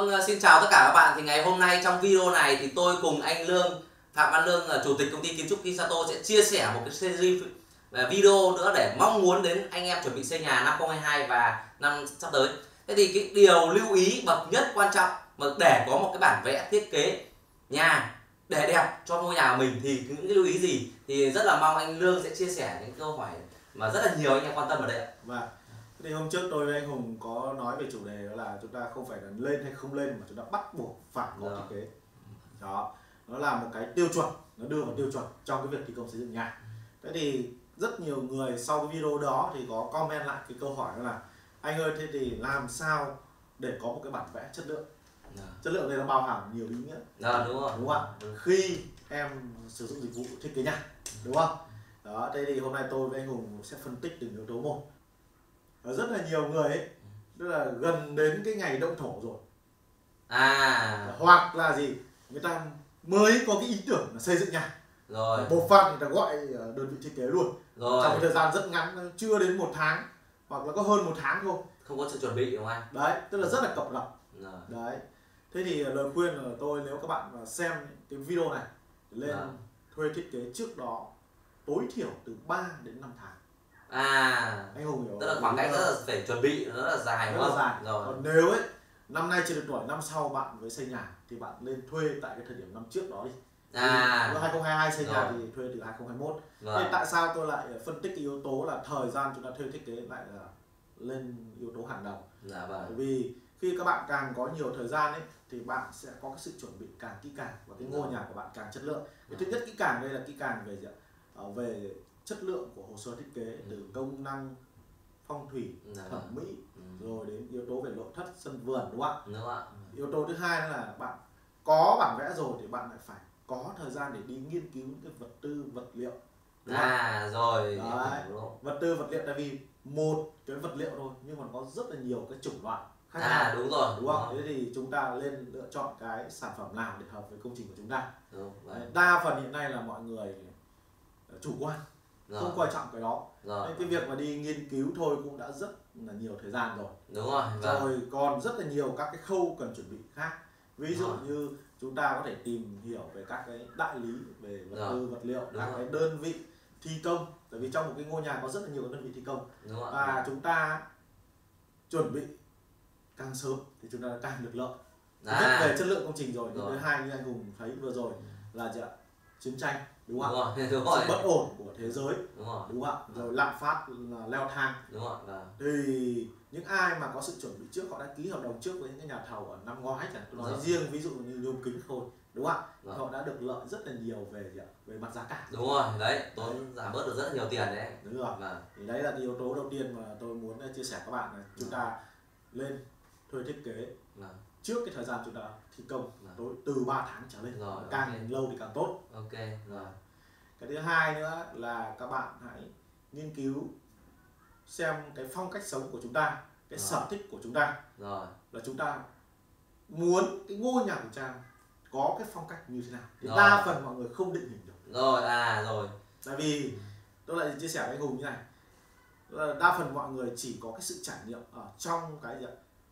Vâng, ờ, xin chào tất cả các bạn. Thì ngày hôm nay trong video này thì tôi cùng anh Lương, Phạm Văn Lương là chủ tịch công ty kiến trúc Kisato sẽ chia sẻ một cái series ờ, video nữa để mong muốn đến anh em chuẩn bị xây nhà năm 2022 và năm sắp tới. Thế thì cái điều lưu ý bậc nhất quan trọng mà để có một cái bản vẽ thiết kế nhà để đẹp cho ngôi nhà của mình thì những cái lưu ý gì thì rất là mong anh Lương sẽ chia sẻ những câu hỏi mà rất là nhiều anh em quan tâm ở đây ạ. Vâng thì hôm trước tôi với anh Hùng có nói về chủ đề đó là chúng ta không phải là lên hay không lên mà chúng ta bắt buộc phải có Dạ. thiết kế. Đó, nó là một cái tiêu chuẩn, nó đưa vào tiêu chuẩn trong cái việc thi công xây dựng nhà. Thế thì rất nhiều người sau cái video đó thì có comment lại cái câu hỏi đó là anh ơi thế thì làm sao để có một cái bản vẽ chất lượng? Dạ. Chất lượng đây nó bao hàm nhiều ý nghĩa Dạ, đúng rồi. đúng không ạ khi em sử dụng dịch vụ thiết kế nhà đúng không đó thế thì hôm nay tôi với anh hùng sẽ phân tích từng yếu tố một rất là nhiều người ấy tức là gần đến cái ngày động thổ rồi. À, hoặc là gì người ta mới có cái ý tưởng là xây dựng nhà. Rồi, bột phát người ta gọi ờ, đơn vị thiết kế luôn. Trong rồi. thời gian rất ngắn chưa đến một tháng hoặc là có hơn một tháng thôi. Không có sự chuẩn bị đúng không anh? đấy tức là rất là cập lập Rồi. đấy. Thế thì lời khuyên của tôi nếu các bạn mà xem cái video này lên Dạ. thuê thiết kế trước đó tối thiểu từ 3 đến 5 tháng À, anh hùng hiểu tức là khoảng cách rất là phải chuẩn bị rất là dài rất là dài Rồi. còn nếu ấy năm nay chưa được tuổi năm sau bạn mới xây nhà thì bạn nên thuê tại cái thời điểm năm trước đó đi À, Nếu 2022 xây nhà Rồi. thì thuê từ 2021 rồi. Thế tại sao tôi lại phân tích cái yếu tố là thời gian chúng ta thuê thiết kế lại là lên yếu tố hàng đầu Dạ bởi vâng. vì khi các bạn càng có nhiều thời gian ấy thì bạn sẽ có cái sự chuẩn bị càng kỹ càng và cái ngôi Rồi. nhà của bạn càng chất lượng cái thứ nhất kỹ càng đây là kỹ càng về gì ạ? Ờ, về chất lượng của hồ sơ thiết kế từ công năng phong thủy Dạ thẩm vâng. mỹ Ừ. rồi đến yếu tố về nội thất sân vườn đúng không ạ Đúng ạ? yếu tố thứ hai là bạn có bản vẽ rồi thì bạn lại phải có thời gian để đi nghiên cứu những cái vật tư vật liệu đúng không? À, rồi. Đấy. Vật tư vật liệu tại vì một cái vật liệu thôi nhưng mà có rất là nhiều cái chủng loại khác À, đúng rồi. đúng không? Thế thì chúng ta lên lựa chọn cái sản phẩm nào để hợp với công trình của chúng ta. Đúng. Đấy, Vâng. Đa phần hiện nay là mọi người chủ quan, Rồi. không quan trọng cái đó. Rồi. Nên cái việc mà đi nghiên cứu thôi cũng đã rất là nhiều thời gian rồi. Đúng rồi. Vâng. Rồi còn rất là nhiều các cái khâu cần chuẩn bị khác. Ví dụ Rồi. như chúng ta có thể tìm hiểu về các cái đại lý về vật Rồi. tư vật liệu, Đúng các rồi. cái đơn vị thi công. Tại vì trong một cái ngôi nhà có rất là nhiều đơn vị thi công Đúng và chúng ta chuẩn bị càng sớm thì chúng ta càng được lợi nhất À, về chất lượng công trình rồi, Rồi. thứ hai như anh hùng thấy vừa rồi là gì ạ chiến tranh đúng không ạ rồi. Đúng sự rồi. bất ổn của thế giới Đúng rồi. đúng không ạ rồi lạm phát là leo thang Đúng rồi. Vâng. thì những ai mà có sự chuẩn bị trước họ đã ký hợp đồng trước với những cái nhà thầu ở năm ngoái chẳng tôi nói riêng ví dụ như nhôm kính thôi đúng không ạ Vâng. họ đã được lợi rất là nhiều về gì ạ về mặt giá cả Đúng rồi. Đấy, tốn giảm bớt được rất là nhiều tiền đấy. đúng rồi Vâng. thì đấy là cái yếu tố đầu tiên mà tôi muốn uh, chia sẻ các bạn là chúng ta lên thuê thiết kế Vâng. trước cái thời gian chúng ta thi công Vâng. tối từ 3 tháng trở lên Rồi, càng ok. lâu thì càng tốt Ok. Rồi. cái thứ hai nữa là các bạn hãy nghiên cứu xem cái phong cách sống của chúng ta cái Rồi. sở thích của chúng ta Rồi. là chúng ta muốn cái ngôi nhà của ta có cái phong cách như thế nào thì Rồi. đa phần mọi người không định hình được Rồi. À, rồi. tại vì tôi lại chia sẻ với anh hùng như này là đa phần mọi người chỉ có cái sự trải nghiệm ở trong cái gì?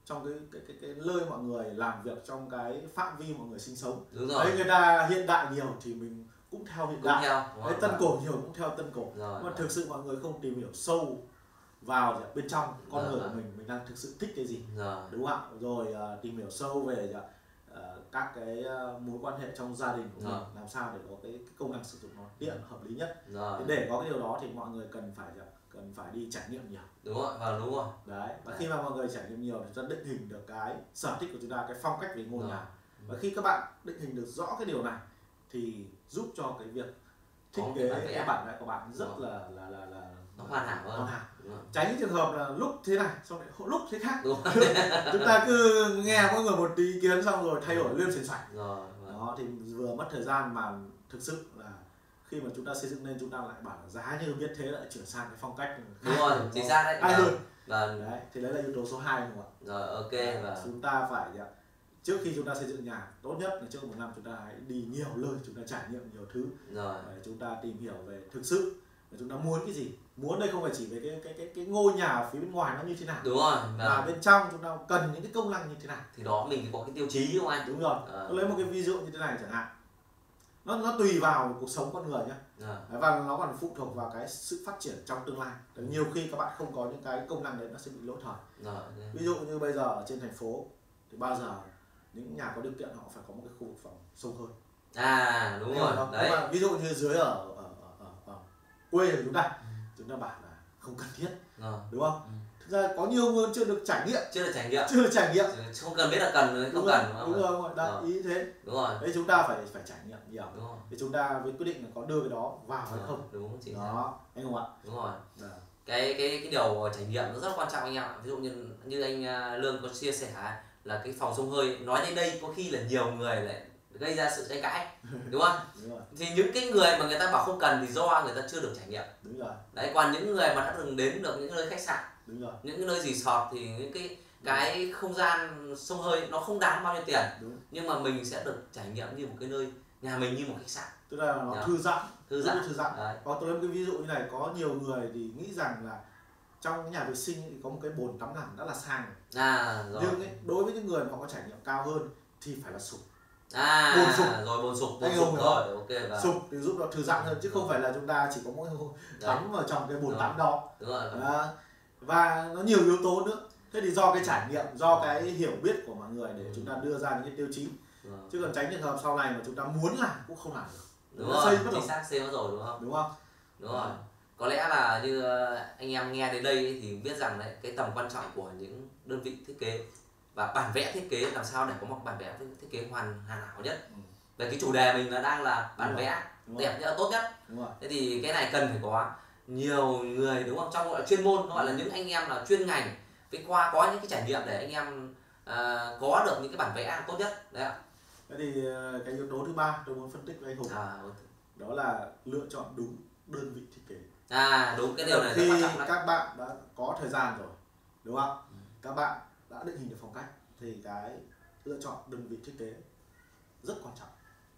Trong cái cái cái, cái nơi mọi người làm việc trong cái phạm vi mọi người sinh sống Đúng rồi. đấy người ta hiện đại nhiều thì mình cũng theo hiện Cũng đại theo. đấy tân cổ nhiều cũng theo tân cổ Rồi. nhưng mà thực sự mọi người không tìm hiểu sâu vào bên trong con Dạ, người của mình mình đang thực sự thích cái gì Rồi. đúng không ạ rồi à, tìm hiểu sâu về? À, các cái à, mối quan hệ trong gia đình của mình làm sao để có cái, cái công năng sử dụng nó tiện hợp lý nhất Rồi. Để có cái điều đó thì mọi người cần phải cần phải đi trải nghiệm nhiều Đúng rồi. Vâng, đúng rồi. đấy và Đấy. khi mà mọi người trải nghiệm nhiều thì chúng ta định hình được cái sở thích của chúng ta cái phong cách về ngôi Rồi. nhà và khi các bạn định hình được rõ cái điều này thì giúp cho cái việc thiết kế cái bản vẽ. của bạn rất là là là là Nó hoàn hảo hơn. hoàn hảo. Tránh trường hợp là lúc thế này xong lại lúc thế khác Đúng rồi. chúng ta cứ nghe mỗi người một tí ý kiến xong rồi thay đổi liên xoành xoạch Rồi. Vâng. đó thì vừa mất thời gian mà thực sự là khi mà chúng ta xây dựng lên chúng ta lại bảo là giá như biết thế lại chuyển sang cái phong cách Đúng rồi. Chính xác đấy. Vâng. hơn Vâng. đấy thì đấy là yếu tố số 2 đúng không ạ Rồi. Ok. Vâng. chúng ta phải gì ạ? trước khi chúng ta xây dựng nhà tốt nhất là trước một năm chúng ta hãy đi nhiều nơi chúng ta trải nghiệm nhiều thứ Rồi. chúng ta tìm hiểu về thực sự chúng ta muốn cái gì muốn đây không phải chỉ về cái cái cái cái ngôi nhà ở phía bên ngoài nó như thế nào. Đúng rồi và vâng. bên trong chúng ta cần những cái công năng như thế nào. Thì đó mình có cái tiêu chí đúng không anh? Đúng rồi. Ờ. tôi lấy một cái ví dụ như thế này chẳng hạn. Nó nó tùy vào cuộc sống con người nhé Ờ, và nó còn phụ thuộc vào cái sự phát triển trong tương lai. Tại nhiều khi các bạn không có những cái công năng đấy nó sẽ bị lỗi thời. Rồi ví dụ như bây giờ ở trên thành phố thì bao giờ những nhà có điều kiện họ phải có một cái khu vực phòng sông hơi à đúng hiểu rồi. đấy. Mà ví dụ như dưới ở ở, ở, ở, ở quê của chúng ta chúng ta bảo là không cần thiết rồi đúng không? Ừ. thực ra có nhiều người chưa được trải nghiệm. Chưa được trải nghiệm. Chưa được trải nghiệm. Không cần biết là cần không đúng cần rồi đúng không đúng rồi. Đấy, Ờ. ý thế. Đúng rồi. Đấy chúng ta phải phải trải nghiệm nhiều. Đúng rồi. Thì chúng ta mới quyết định là có đưa cái đó vào hay không. đúng chính đó. anh không ạ. Đúng rồi. Đó. cái cái cái điều trải nghiệm nó rất quan trọng anh em ạ. Ví dụ như như anh à, lương có chia sẻ là cái phòng sông hơi. Nói đến đây có khi là nhiều người lại gây ra sự tranh cãi đúng không? đúng rồi. Thì những cái người mà người ta bảo không cần thì do người ta chưa được trải nghiệm. Đúng rồi. Đấy còn những người mà đã từng đến được những nơi khách sạn đúng rồi. những cái nơi resort thì những cái cái không gian sông hơi nó không đáng bao nhiêu tiền. Đúng. Nhưng mà mình sẽ được trải nghiệm như một cái nơi nhà mình như một khách sạn. Tức là nó Dạ. thư giãn. Thư giãn. thư giãn. Đấy. Có tôi lấy một cái ví dụ như này có nhiều người thì nghĩ rằng là trong cái nhà vệ sinh thì có một cái bồn tắm lạnh đã là sang. À rồi. Nhưng ấy, đối với những người mà có trải nghiệm cao hơn thì phải là sụp à bồn sụp. rồi bồn sụp bồn sụp rồi ok vâng. sụp thì giúp nó thư giãn hơn chứ không phải là chúng ta chỉ có mỗi tắm vào trong cái bồn tắm đó. Đúng rồi. Đó. và nó nhiều yếu tố nữa. Thế thì do cái trải nghiệm do cái hiểu biết của mọi người để chúng ta đưa ra những cái tiêu chí. Chứ còn tránh trường hợp sau này mà chúng ta muốn làm cũng không làm được. Đúng Nó rồi chính xác xây mất rồi đúng không? Đúng không? Đúng rồi. Có lẽ là như ờ, anh em nghe đến đây thì biết rằng đấy cái tầm quan trọng của những đơn vị thiết kế và bản vẽ thiết kế làm sao để có một bản vẽ thiết kế hoàn hảo nhất. Ừ. về cái chủ đề mình là đang là bản Đúng vẽ đúng đẹp nhất tốt nhất. Thế thì cái này cần phải có nhiều người đúng không? Trong gọi là chuyên môn gọi là những anh em là chuyên ngành với qua có những cái trải nghiệm để anh em ờ, có được những cái bản vẽ tốt nhất. Đấy ạ. Thế thì ờ, cái yếu tố thứ ba tôi muốn phân tích với anh hùng. À, đó là lựa chọn đúng đơn vị thiết kế. À đúng cái điều này rất khi quan trọng đấy các bạn đã có thời gian rồi đúng không? Ừ. các bạn đã định hình được phong cách thì cái lựa chọn đơn vị thiết kế rất quan trọng.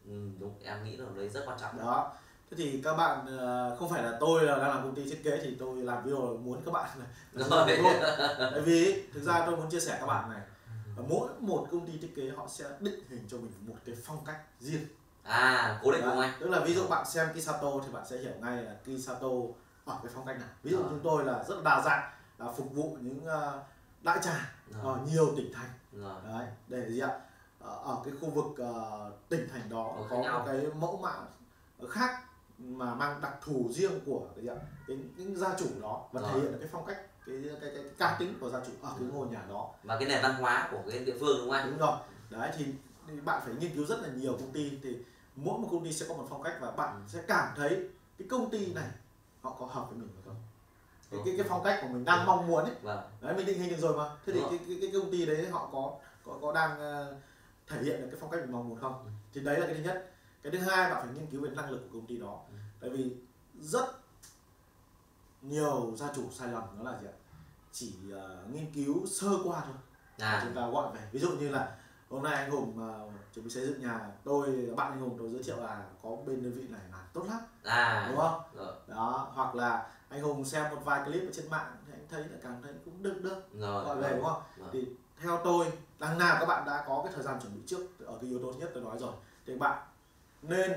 Ừ, đúng em nghĩ là đấy rất quan trọng. Đó. Thế thì các bạn ờ, không phải là tôi là đang làm công ty thiết kế thì tôi làm video là muốn các bạn luôn. tại vì thực ra tôi muốn chia sẻ các bạn này ở mỗi một công ty thiết kế họ sẽ định hình cho mình một cái phong cách riêng. À cố định không anh? Tức là ví dụ bạn xem Kisato thì bạn sẽ hiểu ngay là Kisato ở cái phong cách nào ví dụ Ờ. chúng tôi là rất đa dạng là phục vụ những ờ, đại trà ở nhiều tỉnh thành. Đấy để gì ạ? Ở, ở cái khu vực ờ, tỉnh thành đó Có khác có một cái mẫu mã khác mà mang đặc thù riêng của cái gì ạ? Cái những gia chủ đó và Rồi. thể hiện được cái phong cách cái cái cái, cái cá tính của gia chủ ở cái ngôi nhà đó. Và cái nền văn hóa của cái địa phương đúng không anh? Đúng rồi. Đấy thì, thì bạn phải nghiên cứu rất là nhiều công ty thì mỗi một công ty sẽ có một phong cách và bạn Ừ. sẽ cảm thấy cái công ty này họ có hợp với mình hay không cái, cái, cái phong cách của mình đang mong muốn ấy. Vâng. Đấy mình định hình được rồi mà. Thế thì cái, cái, cái công ty đấy họ có có có đang ờ, thể hiện được cái phong cách mình mong muốn không? Ừ. thì đấy là cái thứ nhất. Cái thứ hai bạn phải nghiên cứu về năng lực của công ty đó. Ừ. tại vì rất nhiều gia chủ sai lầm đó là gì ạ? Chỉ ờ, nghiên cứu sơ qua thôi. À. Chúng ta gọi về. Ví dụ như là hôm nay anh hùng mà chuẩn bị xây dựng nhà. Tôi bạn anh hùng tôi giới thiệu là có bên đơn vị này làm tốt lắm à đúng không? rồi. Đó hoặc là anh hùng xem một vài clip ở trên mạng thì anh thấy là cảm thấy cũng được được rồi gọi về đúng không? Vâng. thì theo tôi đằng nào các bạn đã có cái thời gian chuẩn bị trước ở cái yếu tố thứ nhất tôi nói rồi thì bạn nên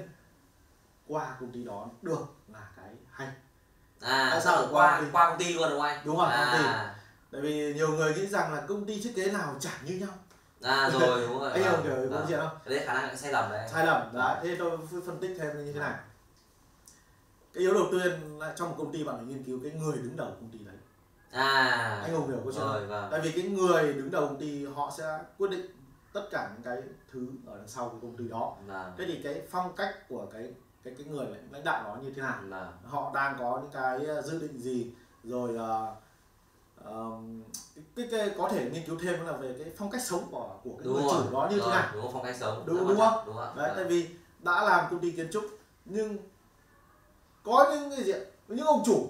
qua công ty đó được là cái hay. À Tại sao qua công ty? qua công ty luôn đúng không anh? Đúng rồi, công ty. à, tại vì nhiều người nghĩ rằng là công ty thiết kế nào chả như nhau à rồi đúng rồi. Anh vâng, hiểu kiểu vâng. câu chuyện không đấy khả năng sai lầm đấy. Sai lầm. Đấy thế tôi phân tích thêm như thế này. Cái yếu đầu tiên là trong một công ty bạn phải nghiên cứu cái người đứng đầu công ty đấy. À. Anh hùng hiểu câu chuyện rồi vâng. Tại vì cái người đứng đầu công ty họ sẽ quyết định tất cả những cái thứ ở đằng sau cái công ty đó. Vâng. Thế thì cái phong cách của cái cái cái người lãnh đạo đó như thế nào? Vâng. Họ đang có những cái ờ, dự định gì? Rồi ờm, cái, cái, có thể nghiên cứu thêm là về cái phong cách sống của của cái đúng người rồi chủ đó như thế nào đúng không phong cách sống Đúng- đúng quan không? đúng không đấy Vâng. tại vì đã làm công ty kiến trúc nhưng có những cái gì ạ? những ông chủ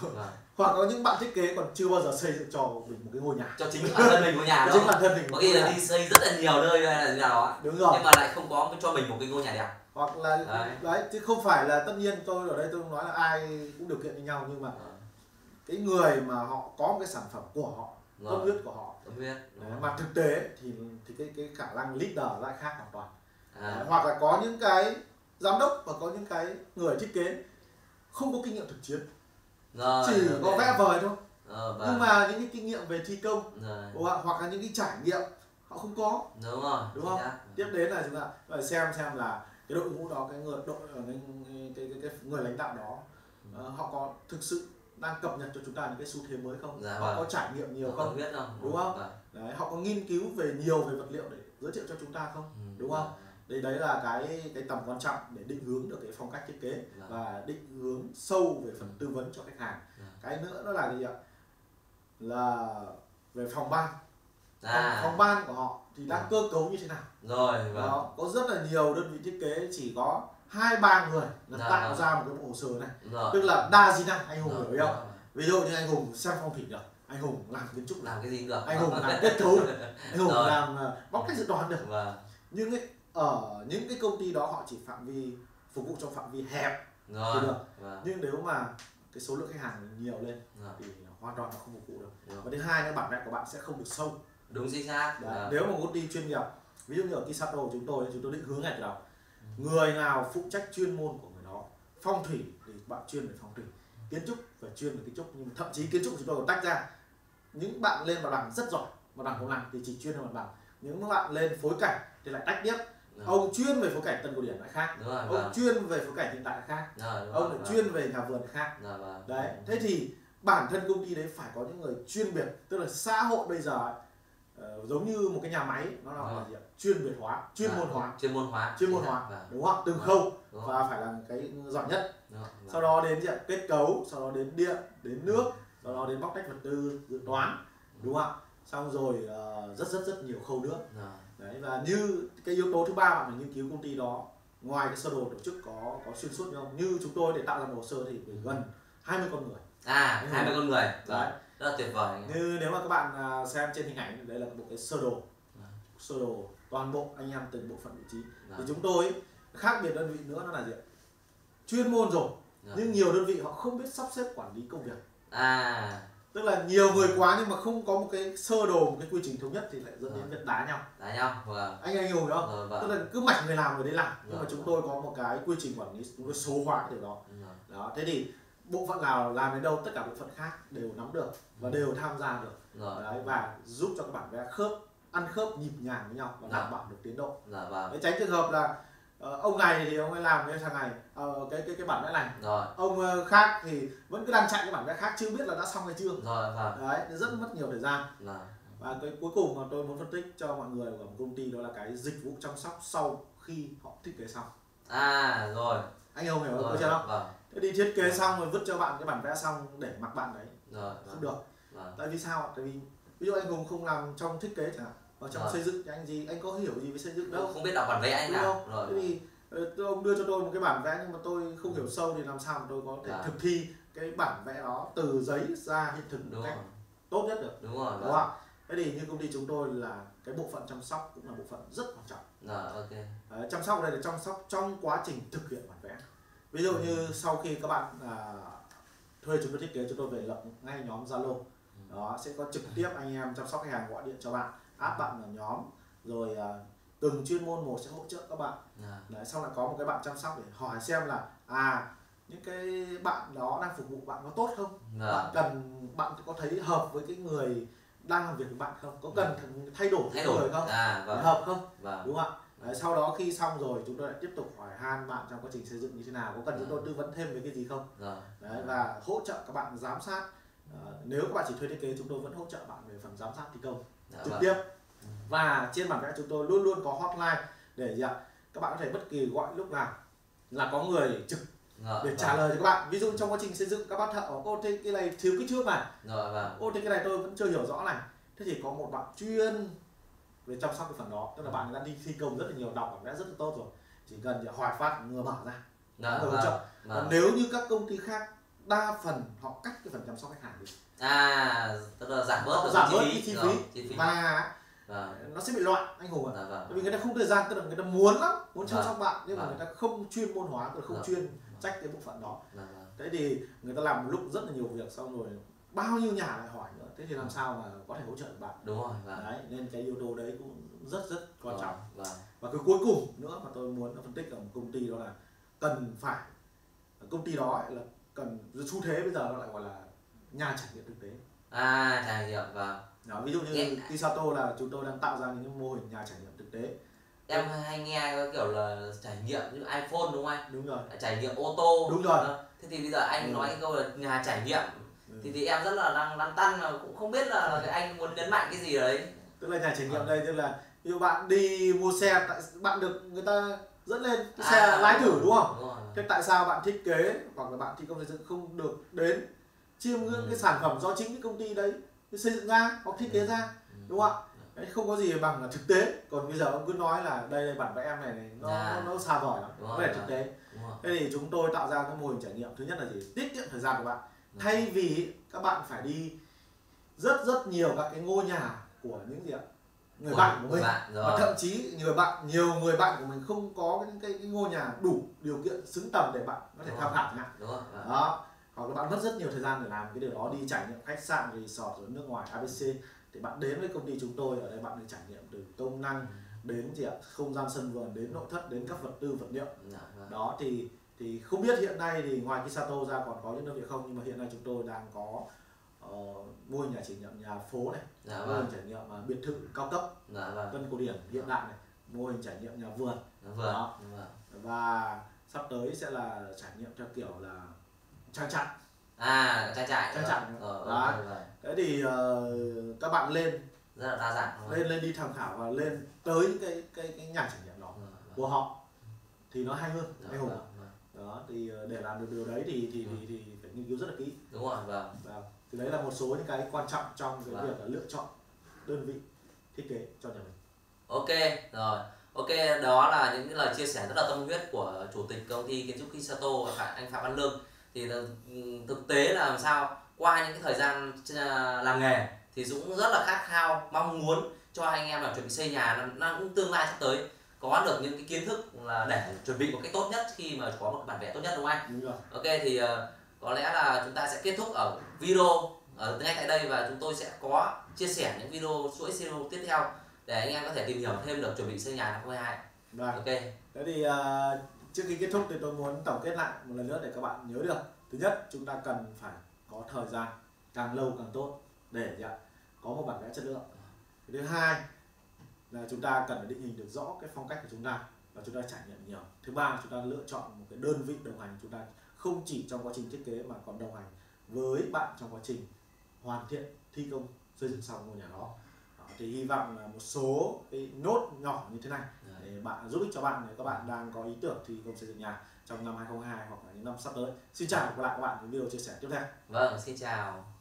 Vâng. hoặc có những bạn thiết kế còn chưa bao giờ xây dựng cho mình một cái ngôi nhà cho chính bản thân mình của nhà đó chính bản thân mình có khi ngôi là đi xây rất là nhiều nơi hay là nào á đúng rồi nhưng mà lại không có cho mình một cái ngôi nhà đẹp hoặc là Đấy. đấy. chứ không phải là tất nhiên tôi ở đây tôi nói là ai cũng điều kiện như nhau nhưng mà cái người mà họ có một cái sản phẩm của họ tâm rồi huyết của họ. Tâm huyết rồi. mà thực tế thì thì cái cái khả năng leader lại khác hoàn toàn. À, hoặc là có những cái giám đốc và có những cái người thiết kế không có kinh nghiệm thực chiến. Rồi chỉ có vẽ vời thôi. Ờ, và- nhưng mà những cái kinh nghiệm về thi công rồi. hoặc là những cái trải nghiệm họ không có. Đúng rồi Đúng không? xác. tiếp đến là chúng ta phải xem xem là cái đội ngũ đó cái người đội cái, cái, cái, cái, cái người lãnh đạo đó ờ, họ có thực sự đang cập nhật cho chúng ta những cái xu thế mới không Dạ họ vâng. có trải nghiệm nhiều Có không huyết không Đúng không? Vâng. đấy họ có nghiên cứu về nhiều về vật liệu để giới thiệu cho chúng ta không Ừ, Đúng không? đấy đấy là cái cái tầm quan trọng để định hướng được cái phong cách thiết kế Vâng. và định hướng sâu về phần tư vấn cho khách hàng Vâng. cái nữa đó là gì ạ là về phòng ban à phòng ban của họ thì đang Vâng. cơ cấu như thế nào rồi vâng đó có rất là nhiều đơn vị thiết kế chỉ có hai ba người là Dạ, tạo ra một cái bộ hồ sơ này. Rồi tức là đa di năng anh hùng Rồi, hiểu không? Rồi. ví dụ như anh hùng xem phong thủy được anh hùng làm kiến trúc làm cái gì được. Anh hùng làm kết cấu anh hùng Rồi. làm ờ, bóc cách dự đoán được. Vâng nhưng ấy, ở những cái công ty đó họ chỉ phạm vi phục vụ trong phạm vi hẹp rồi. Thì được. vâng nhưng nếu mà cái số lượng khách hàng nhiều lên rồi thì hoàn toàn là không phục vụ được. Rồi. và thứ hai là bản vẽ của bạn sẽ không được sâu. Đúng chính xác. Nếu mà muốn đi chuyên nghiệp ví dụ như ở Kisato chúng tôi chúng tôi định hướng ngay từ đầu người nào phụ trách chuyên môn của người đó phong thủy thì bạn chuyên về phong thủy kiến trúc phải chuyên về kiến trúc. Nhưng thậm chí kiến trúc chúng tôi còn tách ra. Những bạn lên mặt bằng rất giỏi mặt bằng không làm thì chỉ chuyên về mặt bằng những bạn lên phối cảnh thì lại tách tiếp. Rồi. ông chuyên về phối cảnh tân cổ điển lại khác. Rồi ông vâng. chuyên về phối cảnh hiện lại khác. Rồi ông lại vâng. chuyên về nhà vườn khác. Rồi vâng. Đấy thế thì bản thân công ty đấy phải có những người chuyên biệt. Tức là xã hội bây giờ ấy, ờ, giống như một cái nhà máy nó là Vâng. gì chuyên biệt hóa chuyên Vâng, môn hóa. chuyên môn hóa. Chuyên môn hóa. vâng. đúng không? Từng khâu đúng và phải là cái giỏi nhất. Đúng sau đó đến gì kết cấu sau đó đến điện đến nước sau đó đến bóc tách vật tư dự toán. Đúng không? Ạ xong rồi ờ, rất rất rất nhiều khâu nữa. Đấy và như cái yếu tố thứ ba bạn phải nghiên cứu công ty đó ngoài cái sơ đồ tổ chức có có xuyên suốt không như chúng tôi để tạo ra một hồ sơ thì phải gần 20 con người. À Đúng hai mươi rồi. con người. Đấy. Vâng rất là tuyệt vời. Như nếu mà các bạn à, xem trên hình ảnh đây là một cái sơ đồ. Vâng. sơ đồ toàn bộ anh em từng bộ phận vị trí. Thì Vâng. chúng tôi khác biệt đơn vị nữa nó là gì chuyên môn rồi Rồi. nhưng nhiều đơn vị họ không biết sắp xếp quản lý công việc. À. Tức là nhiều người quá nhưng mà không có một cái sơ đồ một cái quy trình thống nhất thì lại dẫn đến Vâng. việc đá nhau. Đá nhau vâng. Anh anh hiểu không? Rồi tức vâng là cứ mạch người làm người đấy làm. Nhưng mà Vâng. chúng tôi có một cái quy trình quản lý chúng tôi số hóa cái điều đó. Đó thế thì bộ phận nào làm đến đâu tất cả bộ phận khác đều nắm được và đều tham gia được. Rồi. Đấy và giúp cho các bản vẽ khớp ăn khớp nhịp nhàng với nhau và đảm bảo được tiến độ. Rồi vâng. Để tránh trường hợp là ờ, ông này thì ông ấy làm cái thằng này ờ, cái cái cái bản vẽ này rồi. Ông ờ, khác thì vẫn cứ đang chạy cái bản vẽ khác chưa biết là đã xong hay chưa. Rồi vâng. Đấy nó rất mất nhiều thời gian. Rồi và cái cuối cùng mà tôi muốn phân tích cho mọi người của một công ty đó là cái dịch vụ chăm sóc sau khi họ thiết kế xong à rồi. Anh không hiểu rồi không chưa không? vâng thế thì thiết kế xong rồi vứt cho bạn cái bản vẽ xong để mặc bạn đấy. Rồi không được. Vâng tại vì sao tại vì ví dụ anh hùng không làm trong thiết kế chẳng hạn ở trong Rồi. xây dựng thì anh gì anh có hiểu gì về xây dựng đâu. Không biết đọc bản vẽ anh nào. rồi thế thì ờ, tôi- ông đưa cho tôi một cái bản vẽ nhưng mà tôi không hiểu sâu thì làm sao mà tôi có thể Dạ. thực thi cái bản vẽ đó từ giấy ra hiện thực một cách rồi. tốt nhất được. Đúng rồi đúng không ạ? Thế thì như công ty chúng tôi là cái bộ phận chăm sóc cũng là bộ phận rất quan trọng. Rồi ok. Đấy, chăm sóc ở đây là chăm sóc trong quá trình thực hiện bản vẽ ví dụ như sau khi các bạn à, thuê chúng tôi thiết kế chúng tôi về lập ngay nhóm zalo. Đó sẽ có trực tiếp anh em chăm sóc khách hàng gọi điện cho bạn áp bạn vào nhóm rồi à, từng chuyên môn một sẽ hỗ trợ các bạn. Rồi Đấy, xong lại có một cái bạn chăm sóc để hỏi xem là à những cái bạn đó đang phục vụ bạn có tốt không? Rồi bạn cần bạn có thấy hợp với cái người đang làm việc với bạn không? Có cần thay đổi thay đổi. người không? À vâng. Hợp không? Vâng. Đúng không ạ Đấy, sau đó khi xong rồi chúng tôi lại tiếp tục hỏi han bạn trong quá trình xây dựng như thế nào có cần chúng tôi tư vấn thêm về cái gì không? Rồi. Đấy, và hỗ trợ các bạn giám sát. Ờ, nếu các bạn chỉ thuê thiết kế chúng tôi vẫn hỗ trợ bạn về phần giám sát thi công dạ trực vâng. tiếp. Và trên bản vẽ chúng tôi luôn luôn có hotline để gì ạ? Các bạn có thể bất kỳ gọi lúc nào là có người trực rồi để trả lời cho các bạn. Ví dụ trong quá trình xây dựng các bác thợ ô thế cái này thiếu kích thước này. Rồi vâng. Ô thế cái này tôi vẫn chưa hiểu rõ này. Thế thì có một bạn chuyên về chăm sóc cái phần đó. Tức là bạn đã đi thi công rất là nhiều đọc vẽ rất là tốt rồi. Chỉ cần hỏi phát ngừa mở ra. Rồi hỗ trợ còn vâng. nếu như các công ty khác đa phần họ cắt cái phần chăm sóc khách hàng đi. À tức là giảm bớt giảm bớt cái chi phí. và vâng. nó sẽ bị loạn anh hùng ạ. Dạ bởi vì người ta không thời gian tức là người ta muốn lắm muốn chăm Vâng. sóc bạn nhưng mà người ta không chuyên môn hóa tức là không chuyên trách cái bộ phận đó. Dạ thế thì người ta làm một lúc rất là nhiều việc xong rồi bao nhiêu nhà lại hỏi nữa. Thế thì làm sao mà có thể hỗ trợ được bạn? Đúng rồi vâng. Đấy nên cái yếu tố đấy cũng rất rất quan trọng. vâng. Và cái cuối cùng nữa mà tôi muốn phân tích ở một công ty đó là cần phải công ty đó là cần xu thế bây giờ nó lại gọi là nhà trải nghiệm thực tế. À trải nghiệm vâng. Đó, ví dụ như Nghe- Kisato là chúng tôi đang tạo ra những mô hình nhà trải nghiệm thực tế. Em hay nghe có kiểu là trải nghiệm như iPhone đúng không anh? Đúng rồi. Trải nghiệm ô tô. Đúng rồi. Đó. thế thì bây giờ anh Ừ. nói cái câu là nhà trải nghiệm. Ừ. thì thì em rất là đang lăn tăn mà cũng không biết là cái anh muốn nhấn mạnh cái gì đấy. Tức là nhà trải nghiệm Vâng. đây tức là ví bạn đi mua xe tại bạn được người ta dẫn lên cái xe À, lái thử đúng không? đúng rồi. Thế tại sao bạn thiết kế hoặc là bạn thi công xây dựng không được đến chiêm ngưỡng Ừ. cái sản phẩm do chính cái công ty đấy xây dựng ra hoặc thiết kế ra Ừ. đúng không ạ? Đấy, không có gì bằng là thực tế. Còn bây giờ ông cứ nói là đây là bản vẽ em này, này nó, Dạ. nó, nó xa vời lắm nó phải thực tế. thế thì chúng tôi tạo ra cái mô hình trải nghiệm. Thứ nhất là gì? Tiết kiệm thời gian của bạn. Dạ. Thay vì các bạn phải đi rất rất nhiều các cái ngôi nhà của những gì ạ? Người bạn của mình. bạn và rồi. thậm chí người bạn nhiều người bạn của mình không có những cái, cái ngôi nhà đủ điều kiện xứng tầm để bạn có thể Đúng tham rồi. khảo chẳng hạn đúng rồi vâng. đó. Hoặc là bạn mất rất nhiều thời gian để làm cái điều đó đi trải nghiệm khách sạn resort ở nước ngoài ABC thì bạn đến với công ty chúng tôi ở đây bạn được trải nghiệm từ công năng đến gì ạ? Không gian sân vườn đến nội thất đến các vật tư vật liệu. Dạ, vâng. đó thì thì không biết hiện nay thì ngoài Kisato ra còn có những đơn vị không nhưng mà hiện nay chúng tôi đang có ờ, mô hình nhà trải nghiệm nhà phố này dạ mô vâng hình trải nghiệm à, biệt thự cao cấp dạ vâng tân cổ điển hiện đại này mô hình trải nghiệm nhà vườn dạ vâng Đó. vâng và sắp tới sẽ là trải nghiệm theo kiểu là trang trại à trang trại Trang trại. rồi Đó. ok, vâng. thế thì ờ, các bạn lên rất là đa dạng lên lên đi tham khảo và lên tới những cái cái cái nhà trải nghiệm đó Vâng, vâng. của họ thì nó hay hơn Dạ, anh hùng vâng, vâng. Đó thì ờ, để làm được điều đấy thì thì thì, thì phải nghiên cứu rất là kỹ. Đúng rồi vâng. Và thì đấy là một số những cái quan trọng trong cái Vâng. việc là lựa chọn đơn vị thiết kế cho nhà mình. Ok rồi. Ok đó là những cái lời chia sẻ rất là tâm huyết của chủ tịch công ty kiến trúc Kisato và anh Phạm Văn Lương. Thì ừm, thực tế là làm sao? Qua những cái thời gian à, làm nghề thì Dũng rất là khát khao mong muốn cho anh em là chuẩn bị xây nhà năm cũng tương lai sắp tới có được những cái kiến thức là để chuẩn bị một cách tốt nhất khi mà có một bản vẽ tốt nhất đúng không anh? đúng rồi Ok thì ờ, có lẽ là chúng ta sẽ kết thúc ở video ở ngay tại đây và chúng tôi sẽ có chia sẻ những video chuỗi video tiếp theo để anh em có thể tìm hiểu thêm được chuẩn bị xây nhà năm 2022. Vâng. Ok. Thế thì à, trước khi kết thúc thì tôi muốn tổng kết lại một lần nữa để các bạn nhớ được. Thứ nhất, chúng ta cần phải có thời gian càng lâu càng tốt để có một bản vẽ chất lượng. Thứ hai là chúng ta cần phải định hình được rõ cái phong cách của chúng ta và chúng ta trải nghiệm nhiều. Thứ ba, chúng ta lựa chọn một cái đơn vị đồng hành chúng ta không chỉ trong quá trình thiết kế mà còn đồng hành với bạn trong quá trình hoàn thiện thi công xây dựng xong ngôi nhà đó. Thì hy vọng là một số cái nốt nhỏ như thế này để bạn giúp ích cho bạn nếu các bạn đang có ý tưởng thi công xây dựng nhà trong năm 2022 hoặc là những năm sắp tới. Xin chào và hẹn gặp lại các bạn những video chia sẻ tiếp theo. Vâng, xin chào.